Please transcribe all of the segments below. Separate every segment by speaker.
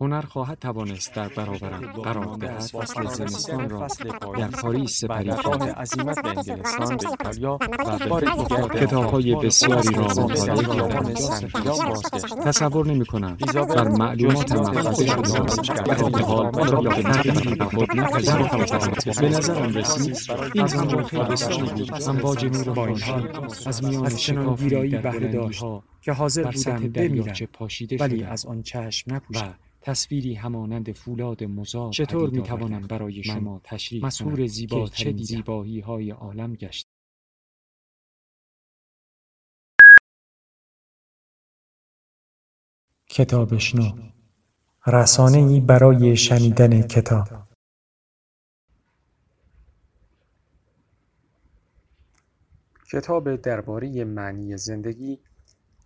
Speaker 1: هنر خواهد توانست در برابرم قرار دهد. فصل زمستان را در پاریس سپری کنم
Speaker 2: عزیمت به انگلستان به ایتالیا و به دیگر
Speaker 1: دیگر
Speaker 2: به
Speaker 1: کتاب‌های بسیاری را مطالعه کردم. تصور نمی کنم بر معلومات
Speaker 2: خود
Speaker 1: شده حال را به تغییری به خود نپذیرفتم به نظرم رسید این همراه
Speaker 2: آنجا
Speaker 1: بسیاری بود. امواج نور
Speaker 3: با این
Speaker 1: خورشید
Speaker 3: حال
Speaker 1: از میان
Speaker 3: ویرایی
Speaker 1: در
Speaker 3: بهره داشت که حاضر بودم بمیرم. ولی از آن چشم
Speaker 1: و
Speaker 3: نپوشم
Speaker 1: تصویری همانند فولاد مزار
Speaker 4: چطور می‌توانم
Speaker 1: آوردم برای شما تشریح
Speaker 4: زیباترین
Speaker 1: که چه؟ زیبایی های عالم گشت.
Speaker 3: کتابشنو رسانه ای برای شنیدن کتاب. کتاب درباره معنی زندگی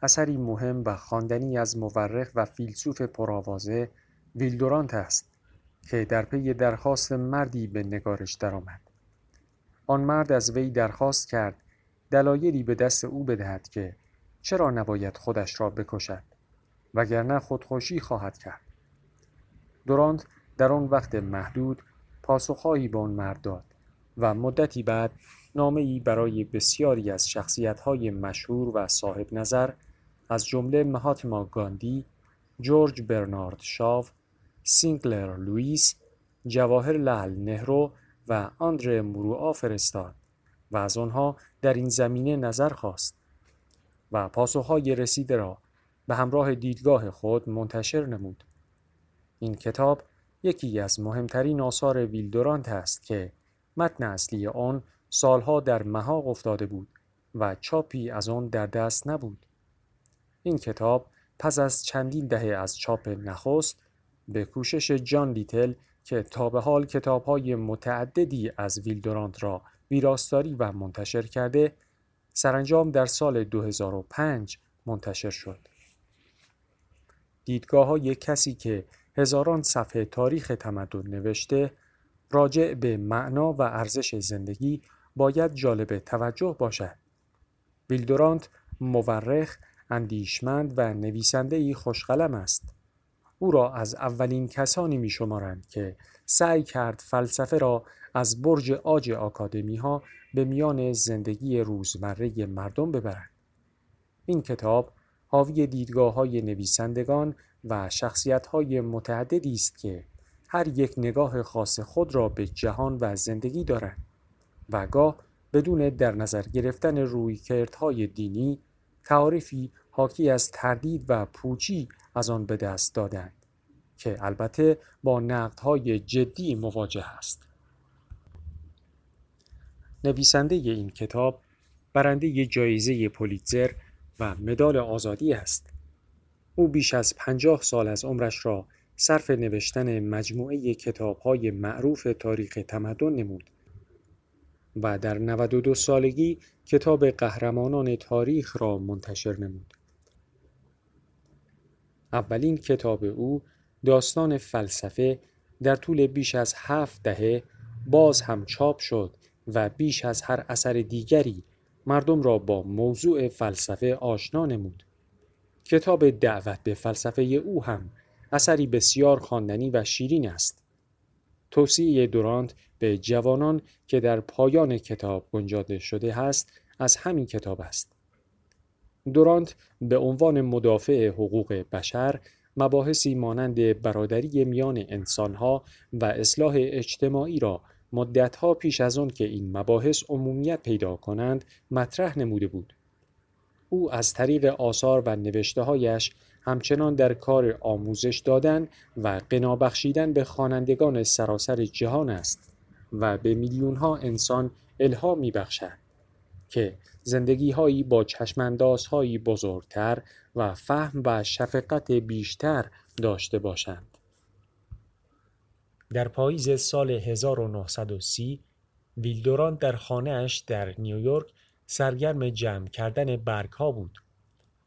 Speaker 3: اثری مهم و خواندنی از مورخ و فیلسوف پرآوازه ویلدورانت است که در پی درخواست مردی به نگارش درآمد. آن مرد از وی درخواست کرد دلایلی به دست او بدهد که چرا نباید خودش را بکشد وگرنه خودکشی خواهد کرد. دورانت در آن وقت محدود پاسخهایی به آن مرد داد و مدتی بعد نامه‌ای برای بسیاری از شخصیت‌های مشهور و صاحب نظر از جمله مهاتما گاندی، جورج برنارد شاو، سینکلر لوئیس، جواهر لعل نهرو و آندره موروآ فرستاد و از آنها در این زمینه نظر خواست و پاسخهای رسیده را به همراه دیدگاه خود منتشر نمود. این کتاب یکی از مهمترین آثار ویل دورانت است که متن اصلی آن سالها در محاق افتاده بود و چاپی از آن در دست نبود. این کتاب پس از چندین دهه از چاپ نخست به کوشش جان لیتل که تا به حال کتاب‌های متعددی از ویلدورانت را ویراستاری و منتشر کرده سرانجام در سال 2005 منتشر شد. دیدگاه های کسی که هزاران صفحه تاریخ تمدن نوشته راجع به معنا و ارزش زندگی باید جالب توجه باشد. ویلدورانت مورخ، اندیشمند و نویسنده‌ای خوشقلم است. او را از اولین کسانی می شمارند که سعی کرد فلسفه را از برج آج آکادمی ها به میان زندگی روزمره مردم ببرد. این کتاب حاوی دیدگاه های نویسندگان و شخصیت های متعددی است که هر یک نگاه خاص خود را به جهان و زندگی دارند و گاه بدون در نظر گرفتن رویکردهای دینی تعاریفی حاکی از تردید و پوچی از آن به دست دادند که البته با نقدهای جدی مواجه است. نویسنده این کتاب برنده جایزه پولیتزر و مدال آزادی است. او بیش از پنجاه سال از عمرش را صرف نوشتن مجموعه کتاب‌های معروف تاریخ تمدن نمود و در 92 سالگی کتاب قهرمانان تاریخ را منتشر نمود. اولین کتاب او داستان فلسفه در طول بیش از هفت دهه باز هم چاپ شد و بیش از هر اثر دیگری مردم را با موضوع فلسفه آشنا نمود. کتاب دعوت به فلسفه او هم اثری بسیار خواندنی و شیرین است. توصیه دورانت به جوانان که در پایان کتاب گنجانده شده است از همین کتاب است. دورانت به عنوان مدافع حقوق بشر مباحثی مانند برادری میان انسانها و اصلاح اجتماعی را مدتها پیش از آن که این مباحث عمومیت پیدا کنند مطرح نموده بود. او از طریق آثار و نوشتههایش همچنان در کار آموزش دادن و قنا بخشیدن به خوانندگان سراسر جهان است و به میلیونها انسان الهام میبخشد که زندگیهایی با چشماندازهایی بزرگتر و فهم و شفقت بیشتر داشته باشند. در پاییز سال 1930 ویلدوران در خانهاش در نیویورک سرگرم جمع کردن برگ ها بود.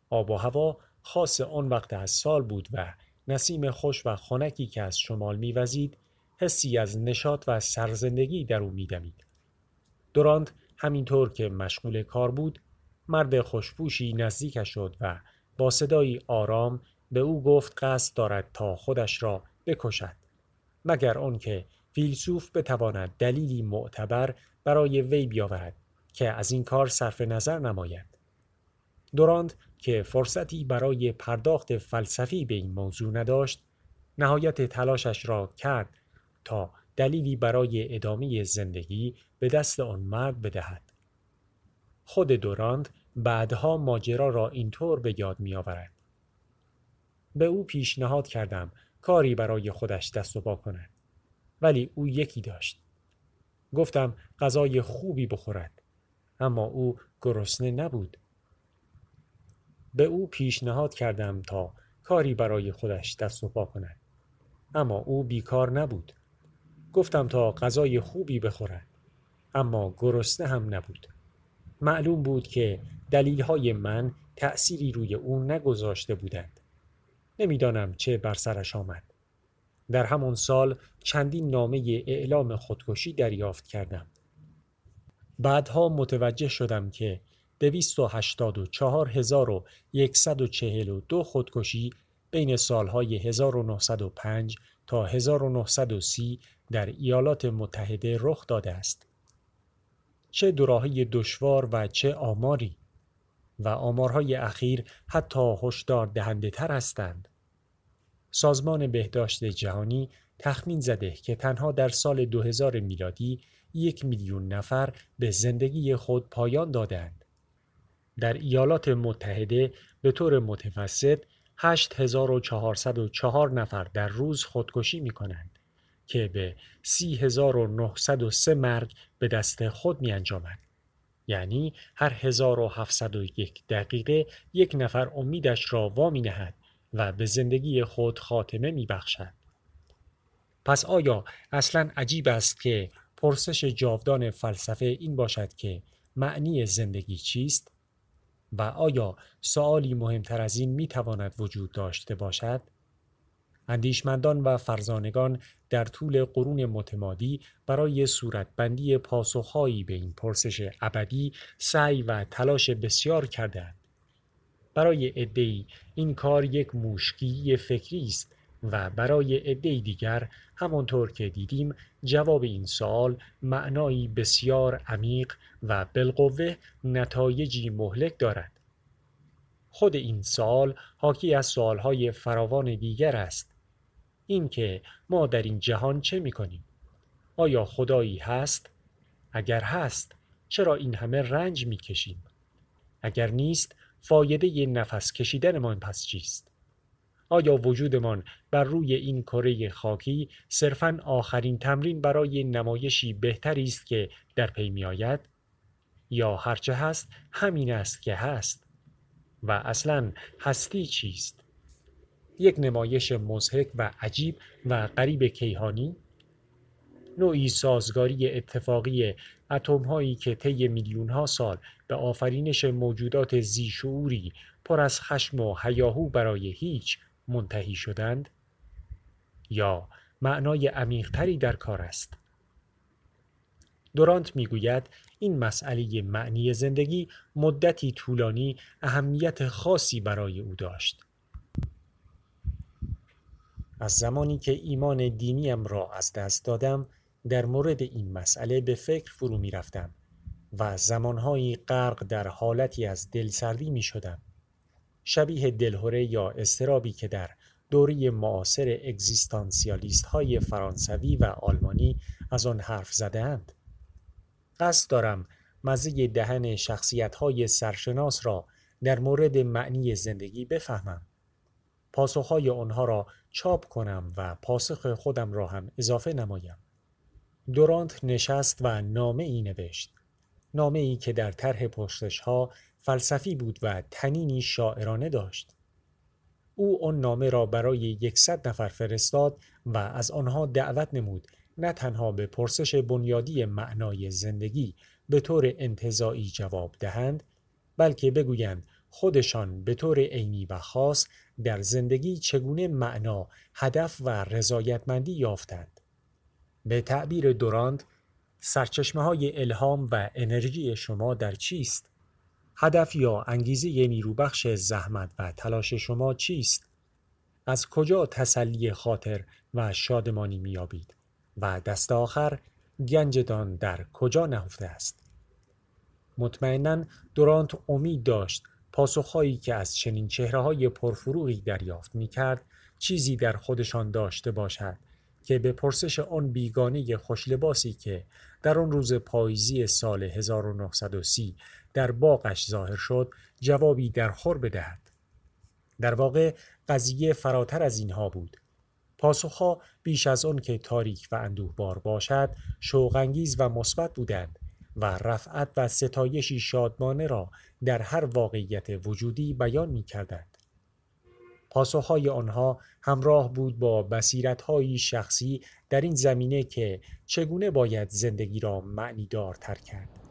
Speaker 3: آب و هوا خاص آن وقت از سال بود و نسیم خوش و خنکی که از شمال میوزید حسی از نشاط و سرزندگی در او میدمید. دورانت همینطور که مشغول کار بود مرد خوشپوشی نزدیکش شد و با صدایی آرام به او گفت قصد دارد تا خودش را بکشد مگر آنکه فیلسوف بتواند دلیلی معتبر برای وی بیاورد که از این کار صرف نظر نماید. دوراند که فرصتی برای پرداخت فلسفی به این موضوع نداشت نهایت تلاشش را کرد تا دلیلی برای ادامه زندگی به دست آن مرد بدهد خود دوراند بعدها ماجرا را اینطور به یاد می آورد. به او پیشنهاد کردم کاری برای خودش دست و پا کند. ولی او یکی داشت. گفتم غذای خوبی بخورد. اما او گرسنه نبود. به او پیشنهاد کردم تا کاری برای خودش دست و پا کند. اما او بیکار نبود. گفتم تا غذای خوبی بخورد. اما گرسنه هم نبود. معلوم بود که دلیل های من تأثیری روی او نگذاشته بودند. نمی‌دانم چه بر سرش آمد. در همان سال چندین نامه اعلام خودکشی دریافت کردم. بعدها متوجه شدم که 284142 خودکشی بین سالهای 1905 تا 1930 در ایالات متحده رخ داده است. چه دوراهی دشوار و چه آماری و آمارهای اخیر حتی هشدار دهنده تر هستند. سازمان بهداشت جهانی تخمین زده که تنها در سال 2000 میلادی یک میلیون نفر به زندگی خود پایان دادند. در ایالات متحده به طور متوسط 8404 نفر در روز خودکشی می کنند که به 30903 مرگ به دست خود می انجامد. یعنی هر 1701 دقیقه یک نفر امیدش را وامی نهد و به زندگی خود خاتمه می بخشد. پس آیا اصلا عجیب است که پرسش جاودان فلسفه این باشد که معنی زندگی چیست؟ و آیا سوالی مهمتر از این می تواند وجود داشته باشد؟ اندیشمندان و فرزانگان در طول قرون متمادی برای صورتبندی پاسخهایی به این پرسش ابدی سعی و تلاش بسیار کردند. برای عدهای این کار یک موشکی فکری است و برای عده دیگر همانطور که دیدیم جواب این سوال معنایی بسیار عمیق و بالقوه نتایجی مهلک دارد. خود این سال حاکی از سوالهای فراوان دیگر است اینکه ما در این جهان چه می کنیم؟ آیا خدایی هست؟ اگر هست چرا این همه رنج می کشیم؟ اگر نیست فایده نفس کشیدنمان پس چیست؟ آیا وجودمان بر روی این کره خاکی صرفا آخرین تمرین برای نمایشی بهتری است که در پی می آید؟ یا هرچه هست همین است که هست؟ و اصلا هستی چیست؟ یک نمایش مزهک و عجیب و غریب کیهانی نوعی سازگاری اتفاقی اتم هایی که طی میلیون ها سال به آفرینش موجودات زیشعوری پر از خشم و هیاهو برای هیچ منتهی شدند یا معنای عمیقتری در کار است. دورانت می‌گوید این مسئله معنی زندگی مدتی طولانی اهمیت خاصی برای او داشت. از زمانی که ایمان دینیم را از دست دادم در مورد این مسئله به فکر فرو می رفتم و زمانهایی غرق در حالتی از دلسردی می شدم. شبیه دلهوره یا استرابی که در دوری معاصر اگزیستانسیالیست های فرانسوی و آلمانی از آن حرف زدهاند. قصد دارم مزه دهن شخصیت های سرشناس را در مورد معنی زندگی بفهمم. پاسخهای آنها را چاپ کنم و پاسخ خودم را هم اضافه نمایم. دورانت نشست و نامه ای نوشت. نامه ای که در طرح پشتش ها فلسفی بود و تنینی شاعرانه داشت. او آن نامه را برای یکصد نفر فرستاد و از آنها دعوت نمود نه تنها به پرسش بنیادی معنای زندگی به طور انتظاعی جواب دهند بلکه بگویند خودشان به طور عینی و خاص در زندگی چگونه معنا، هدف و رضایتمندی یافتند. به تعبیر دورانت سرچشمه های الهام و انرژی شما در چیست؟ هدف یا انگیزه نیروبخش زحمت و تلاش شما چیست؟ از کجا تسلی خاطر و شادمانی میابید؟ و دست آخر گنجتان در کجا نهفته است؟ مطمئنا دورانت امید داشت پاسخهایی که از چنین چهره های پرفروغی دریافت می کرد چیزی در خودشان داشته باشد که به پرسش آن بیگانه خوشلباسی که در آن روز پاییزی سال 1930 در باغش ظاهر شد جوابی در خور بدهد. در واقع قضیه فراتر از اینها بود. پاسخها بیش از آن که تاریک و اندوهبار باشد شوقانگیز و مثبت بودند و رفعت و ستایشی شادمانه را در هر واقعیت وجودی بیان می کردند. پاسخهای آنها همراه بود با بصیرتهایی شخصی در این زمینه که چگونه باید زندگی را معنیدارتر کرد.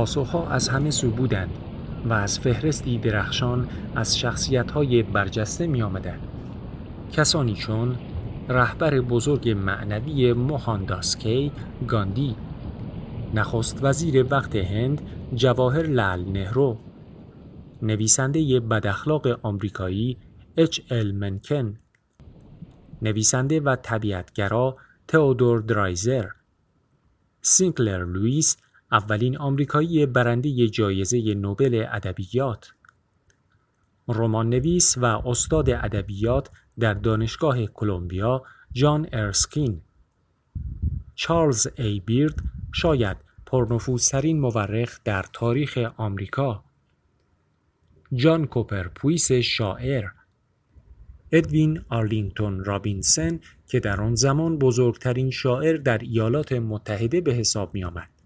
Speaker 3: پاسخها از همه سو بودند و از فهرستی درخشان از شخصیت‌های برجسته می آمدند. کسانی چون رهبر بزرگ معنوی موهانداسکی گاندی نخست وزیر وقت هند جواهر لال نهرو نویسنده بداخلاق آمریکایی اچ ال منکن نویسنده و طبیعتگرا تئودور درایزر سینکلر لوئیس اولین آمریکایی برنده جایزه نوبل ادبیات. رمان نویس و استاد ادبیات در دانشگاه کلمبیا جان ارسکین. چارلز ای بیرد شاید پرنفوذترین مورخ در تاریخ آمریکا. جان کوپر پویس شاعر. ادوین آرلینگتون رابینسن که در آن زمان بزرگترین شاعر در ایالات متحده به حساب می آمد.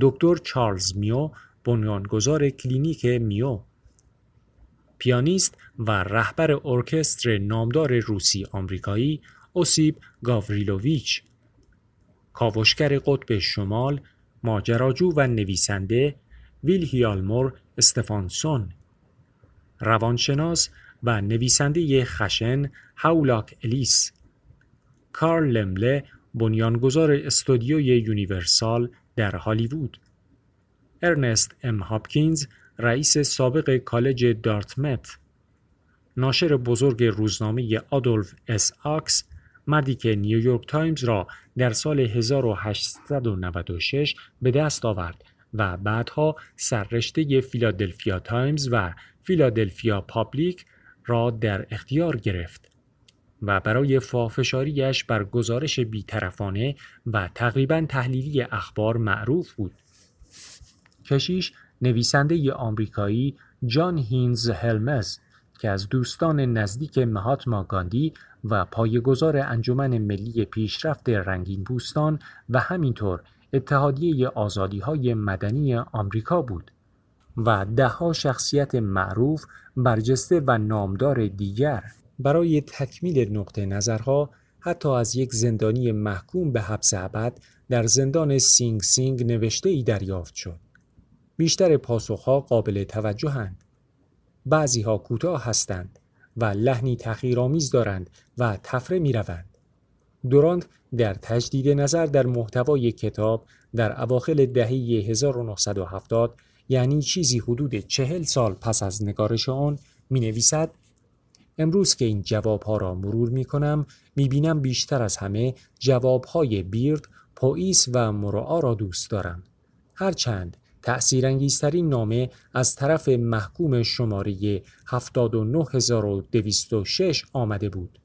Speaker 3: دکتر چارلز میو بنیانگذار کلینیک میو. پیانیست و رهبر ارکستر نامدار روسی آمریکایی اوسیپ گابریلوویچ. کاوشگر قطب شمال ماجراجو و نویسنده ویلهیالمور استفانسون. روانشناس و نویسنده خشن هاولاک الیس. کارل لمله بنیانگذار استودیوی یونیورسال در هالیوود. ارنست ام هاپکینز رئیس سابق کالج دارتمت ناشر بزرگ روزنامه آدولف اس اوکس مردی که نیویورک تایمز را در سال 1896 به دست آورد و بعدها سررشته فیلادلفیا تایمز و فیلادلفیا پابلیک را در اختیار گرفت. و برای پافشاریش بر گزارش بیطرفانه و تقریبا تحلیلی اخبار معروف بود. کشیش نویسنده آمریکایی جان هینز هلمز که از دوستان نزدیک مهاتما گاندی و پایه‌گذار انجمن ملی پیشرفت رنگین پوستان و همینطور اتحادیه آزادی های مدنی آمریکا بود و دهها شخصیت معروف برجسته و نامدار دیگر برای تکمیل نقطه نظرها حتی از یک زندانی محکوم به حبس ابد در زندان سینگ سینگ نوشته ای دریافت شد. بیشتر پاسخها قابل توجهند. بعضی ها کوتاه هستند و لحنی تحقیرآمیز دارند و تفره می روند. دورانت در تجدید نظر در محتوای کتاب در اواخر دهه 1970 یعنی چیزی حدود چهل سال پس از نگارش آن می نویسد امروز که این جوابها را مرور می کنم می بینم بیشتر از همه جوابهای بیرد، پوئیس و مرعا را دوست دارم. هرچند تأثیرانگیزترین نامه از طرف محکوم شماره 79206 آمده بود.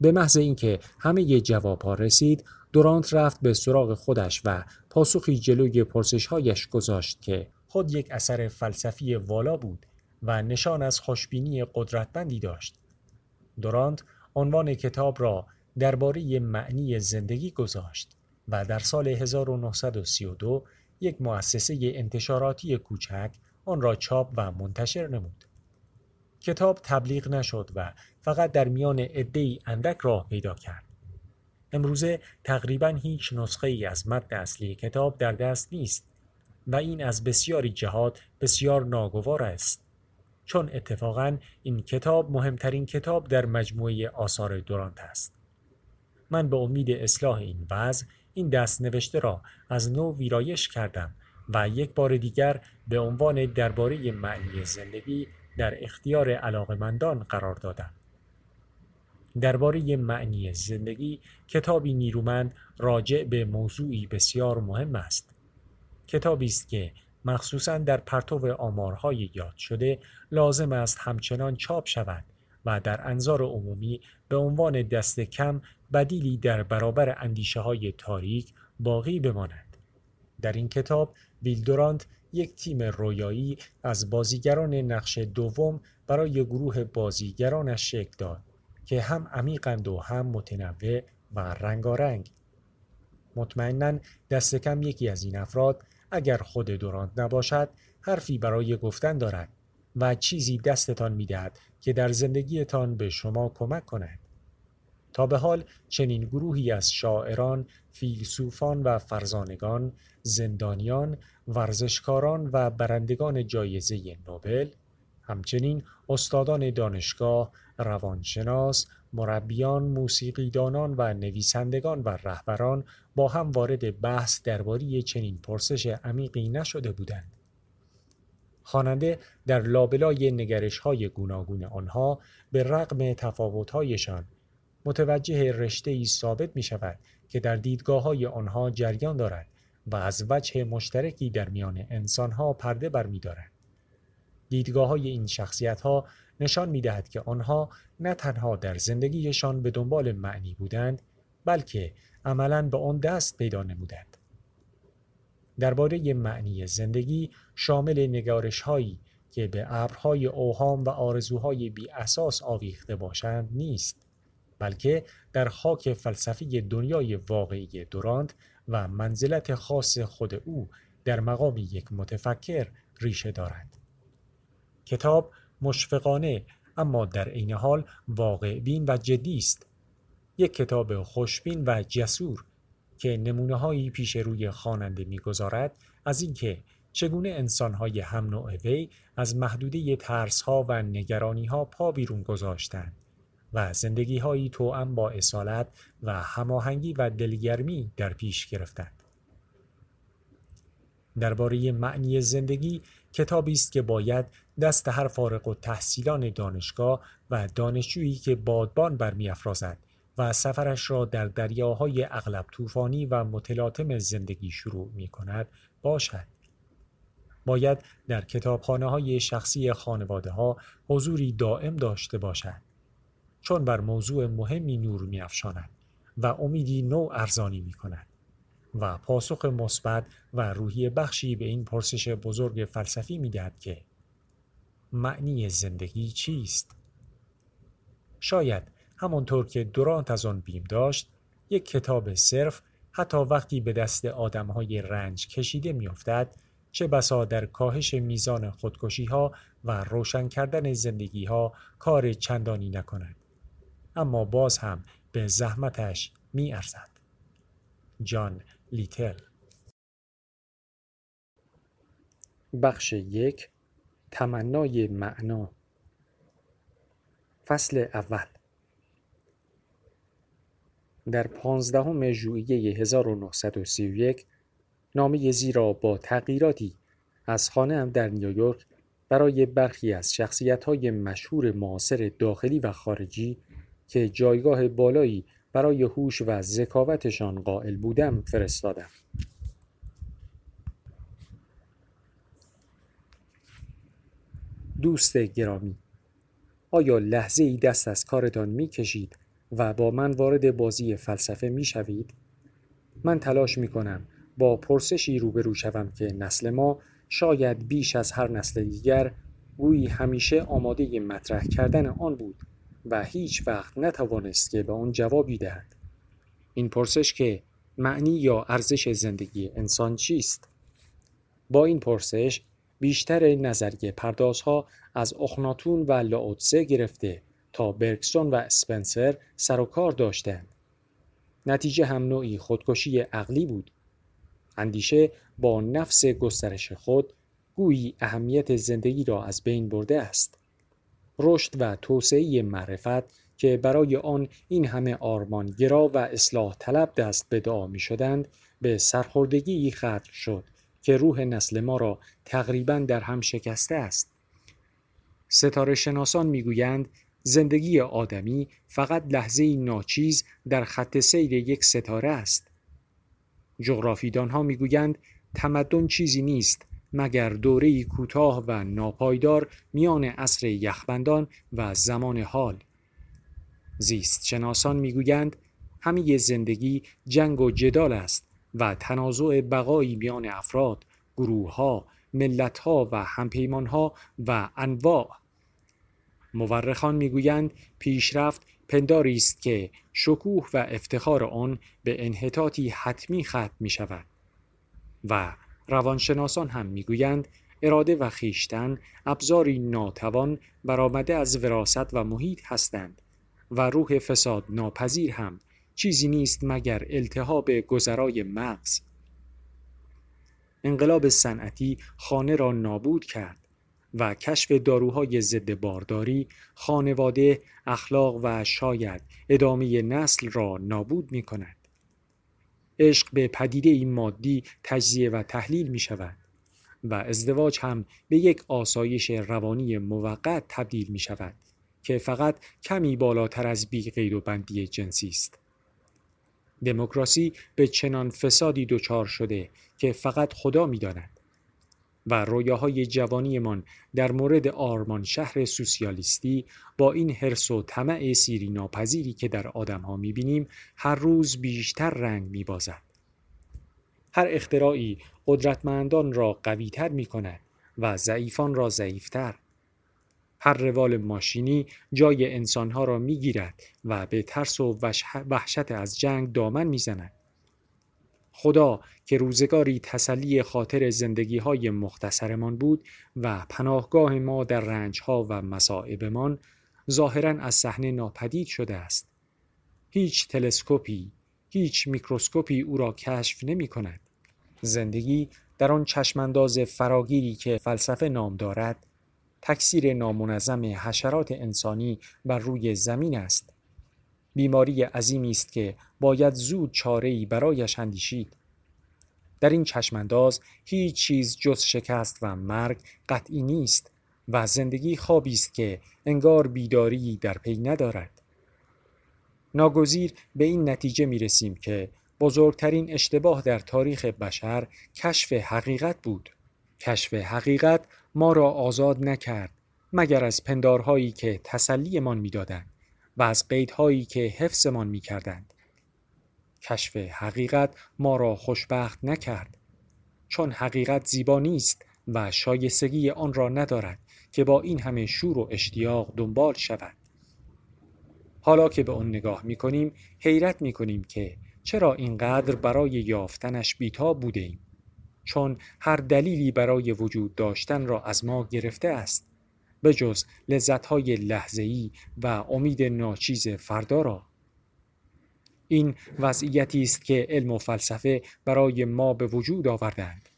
Speaker 3: به محض اینکه همه جواب ها رسید دورانت رفت به سراغ خودش و پاسخی جلوی پرسشهایش گذاشت که خود یک اثر فلسفی والا بود و نشان از خوشبینی قدرتمندی داشت. دورانت عنوان کتاب را درباره معنی زندگی گذاشت و در سال 1932 یک مؤسسه انتشاراتی کوچک آن را چاپ و منتشر نمود. کتاب تبلیغ نشد و فقط در میان عدهای اندک راه پیدا کرد. امروزه تقریبا هیچ نسخه ای از متن اصلی کتاب در دست نیست و این از بسیاری جهات بسیار ناگوار است. چون اتفاقا این کتاب مهمترین کتاب در مجموعه آثار دورانت است. من به امید اصلاح این وضع این دست نوشته را از نو ویرایش کردم و یک بار دیگر به عنوان درباره معنی زندگی در اختیار علاقمندان قرار دادم. درباره معنی زندگی کتابی نیرومند راجع به موضوعی بسیار مهم است. کتابی است که مخصوصا در پرتو آمارهای یاد شده لازم است همچنان چاپ شود و در انظار عمومی به عنوان دست کم بدیلی در برابر اندیشه های تاریک باقی بماند. در این کتاب ویلدورانت یک تیم رویایی از بازیگران نقش دوم برای گروه بازیگرانش شکل داد که هم عمیقند و هم متنوع و رنگارنگ. مطمئنا دست کم یکی از این افراد اگر خود دورانت نباشد حرفی برای گفتن دارد و چیزی دستتان می‌دهد که در زندگیتان به شما کمک کند. تا به حال چنین گروهی از شاعران، فیلسوفان و فرزانگان، زندانیان، ورزشکاران و برندگان جایزه نوبل، همچنین استادان دانشگاه، روانشناس، مربیان، موسیقیدانان و نویسندگان و رهبران با هم وارد بحث درباره چنین پرسش عمیقی نشده بودند. خواننده در لابلای نگرش های گوناگون آنها به رغم تفاوتهایشان متوجه رشته ای ثابت می شود که در دیدگاه های آنها جریان دارد و از وجه مشترکی در میان انسان ها پرده بر می دارد. دیدگاه های این شخصیت ها نشان می دهد که آنها نه تنها در زندگیشان به دنبال معنی بودند بلکه عملا به آن دست پیدا نمودند. درباره معنی زندگی شامل نگارش هایی که به ابرهای اوهام و آرزوهای بی اساس آویخته باشند نیست بلکه در خاک فلسفی دنیای واقعی دورانت و منزلت خاص خود او در مقام یک متفکر ریشه دارد. کتاب مشفقانه اما در عین حال واقع بین و جدی است. یک کتاب خوشبین و جسور که نمونه هایی پیش روی خواننده می‌گذارد از اینکه چگونه انسانهای هم نوع وی از محدوده ترس ها و نگرانی ها پا بیرون گذاشتند و زندگی هایی توأم با اصالت و هماهنگی و دلگرمی در پیش گرفتند. درباره معنی زندگی کتابی است که باید دست هر فارغ و تحصیلان دانشگاه و دانشجویی که بادبان برمیافرازد و سفرش را در دریاهای اغلب طوفانی و متلاطم زندگی شروع می کند باشد. باید در کتابخانه های شخصی خانواده ها حضوری دائم داشته باشد. چون بر موضوع مهمی نور می افشاند و امیدی نو ارزانی می کند و پاسخ مثبت و روحی بخشی به این پرسش بزرگ فلسفی می دهد که معنی زندگی چیست؟ شاید همانطور که دورانت از آن بیم داشت یک کتاب صرف حتی وقتی به دست آدمهای رنج کشیده میافتد چه بسا در کاهش میزان خودکشی ها و روشن کردن زندگی ها کار چندانی نکند. اما باز هم به زحمتش می ارزد. جان لیتل.
Speaker 5: بخش یک. تمنای معنا. فصل اول.
Speaker 3: در پانزدهم ژوئیه 1931 نامه زی را با تغییراتی از خانه هم در نیویورک برای برخی از شخصیت‌های مشهور معاصر داخلی و خارجی که جایگاه بالایی برای هوش و ذکاوتشان قائل بودم فرستادم. دوست گرامی آیا لحظه ای دست از کارتان می کشید و با من وارد بازی فلسفه می شوید؟ من تلاش می کنم با پرسشی روبرو شوم که نسل ما شاید بیش از هر نسل دیگر گویی همیشه آماده مطرح کردن آن بود و هیچ وقت نتوانست که به آن جوابی دهد. این پرسش که معنی یا ارزش زندگی انسان چیست؟ با این پرسش بیشتر نظریه پردازها از اخناتون و لاوتسه گرفته تا برکسون و اسپنسر سر و کار داشتند. نتیجه هم نوعی خودکشی عقلی بود. اندیشه با نفس گسترش خود گویی اهمیت زندگی را از بین برده است. رشد و توسعه معرفت که برای آن این همه آرمانگرا و اصلاح طلب دست به دعا می شدند به سرخوردگی ختم شد که روح نسل ما را تقریبا در هم شکسته است. ستاره شناسان می‌گویند زندگی آدمی فقط لحظه ناچیز در خط سیر یک ستاره است. جغرافیدان ها می‌گویند تمدن چیزی نیست مگر دوره کوتاه و ناپایدار میان عصر یخبندان و زمان حال. زیست شناسان می‌گویند همه زندگی جنگ و جدال است و تنازع بقایی میان افراد، گروه ها، ملت ها و همپیمان ها و انواع مورخان می‌گویند پیشرفت پنداری است که شکوه و افتخار آن به انحطاطی حتمی ختم می شود و روانشناسان هم می‌گویند اراده و خیشتن ابزاری ناتوان برآمده از وراست و محیط هستند و روح فساد ناپذیر هم چیزی نیست مگر التهاب گذرای مغز. انقلاب صنعتی خانه را نابود کرد. و کشف داروهای ضد بارداری خانواده اخلاق و شاید ادامه نسل را نابود می کند. عشق به پدیده این مادی تجزیه و تحلیل می شود و ازدواج هم به یک آسایش روانی موقت تبدیل می شود که فقط کمی بالاتر از بی قید و بندی جنسی است. دموکراسی به چنان فسادی دچار شده که فقط خدا می‌داند و رویاهای جوانیمان در مورد آرمان شهر سوسیالیستی با این حرس و طمع سیری ناپذیری که در آدمها می‌بینیم هر روز بیشتر رنگ میبازد. هر اختراعی قدرتمندان را قویتر می کند و ضعیفان را ضعیفتر. هر روال ماشینی جای انسانها را می گیرد و به ترس و وحشت از جنگ دامن می زند. خدا که روزگاری تسلی خاطر زندگی های مختصرمان بود و پناهگاه ما در رنج ها و مصائبمان ظاهرا از صحنه ناپدید شده است. هیچ تلسکوپی، هیچ میکروسکوپی او را کشف نمی کند. زندگی در آن چشمانداز فراگیری که فلسفه نام دارد تکثیر نامنظم حشرات انسانی بر روی زمین است بیماری عظیمی است که باید زود چاره‌ای برایش اندیشید. در این چشمانداز هیچ چیز جز شکست و مرگ قطعی نیست و زندگی خوابی است که انگار بیداری در پی ندارد. ناگزیر به این نتیجه می رسیم که بزرگترین اشتباه در تاریخ بشر کشف حقیقت بود. کشف حقیقت ما را آزاد نکرد مگر از پندارهایی که تسلیمان می‌دادند. و از قیدهایی که حفظمان می‌کردند. کشف حقیقت ما را خوشبخت نکرد چون حقیقت زیبا نیست و شایستگی آن را ندارد که با این همه شور و اشتیاق دنبال شود. حالا که به آن نگاه می کنیم حیرت می کنیم که چرا اینقدر برای یافتنش بیتاب بوده چون هر دلیلی برای وجود داشتن را از ما گرفته است. به جز لذتهای لحظه‌ای و امید ناچیز فردا را این وضعیتی است که علم و فلسفه برای ما به وجود آوردند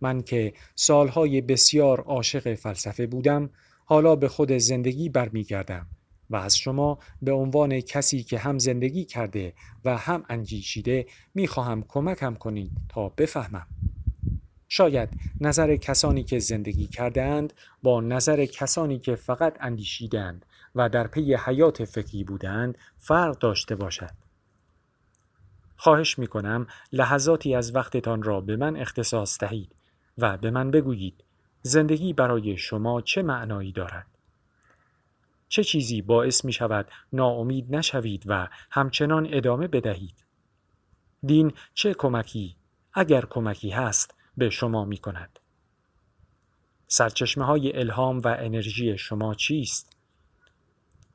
Speaker 3: من که سالهای بسیار عاشق فلسفه بودم حالا به خود زندگی برمیگردم و از شما به عنوان کسی که هم زندگی کرده و هم اندیشیده می‌خواهم کمکم کنید تا بفهمم. شاید نظر کسانی که زندگی کرده اند با نظر کسانی که فقط اندیشیدند و در پی حیات فکری بودند فرق داشته باشد. خواهش می کنم لحظاتی از وقتتان را به من اختصاص دهید و به من بگویید زندگی برای شما چه معنایی دارد. چه چیزی باعث می شود ناامید نشوید و همچنان ادامه بدهید؟ دین چه کمکی اگر کمکی هست به شما می کند؟ سرچشمه های الهام و انرژی شما چیست؟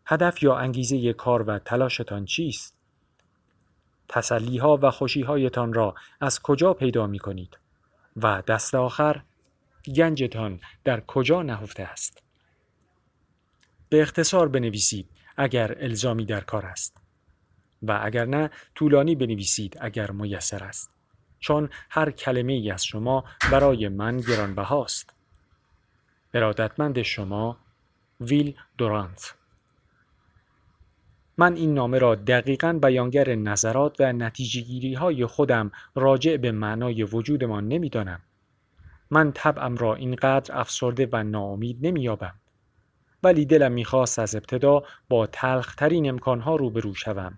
Speaker 3: هدف یا انگیزه کار و تلاشتان چیست؟ تسلی ها و خوشی هایتان را از کجا پیدا می کنید؟ و دست آخر گنجتان در کجا نهفته است؟ به اختصار بنویسید اگر الزامی در کار است و اگر نه طولانی بنویسید اگر میسر است چون هر کلمه ای از شما برای من گرانبهاست ارادتمند شما ویل دورانت من این نامه را دقیقا بیانگر نظرات و نتیجهگیری های خودم راجع به معنای وجودمان نمی‌دانم. من طبعم را اینقدر افسرده و ناامید نمییابم. ولی دلم می‌خواست از ابتدا با تلخترین امکانها روبرو شوم.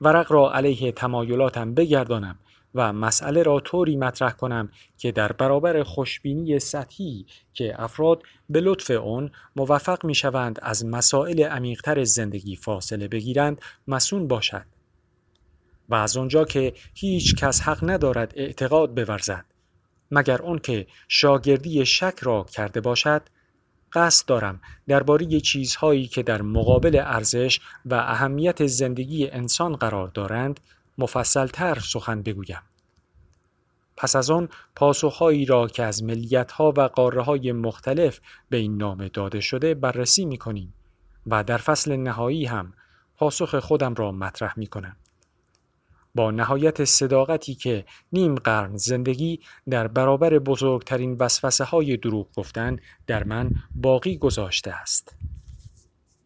Speaker 3: ورق را علیه تمایلاتم بگردانم و مسئله را طوری مطرح کنم که در برابر خوشبینی سطحی که افراد به لطف اون موفق می شوند از مسائل عمیقتر زندگی فاصله بگیرند مسون باشد. و از آنجا که هیچ کس حق ندارد اعتقاد بورزد مگر اون که شاگردی شک را کرده باشد قصد دارم درباره چیزهایی که در مقابل ارزش و اهمیت زندگی انسان قرار دارند مفصلتر سخن بگویم. پس از آن پاسخهایی را که از ملیتها و قاره های مختلف به این نام داده شده بررسی می کنیم و در فصل نهایی هم پاسخ خودم را مطرح می کنم. با نهایت صداقتی که نیم قرن زندگی در برابر بزرگترین وسوسه های دروغ گفتن در من باقی گذاشته است.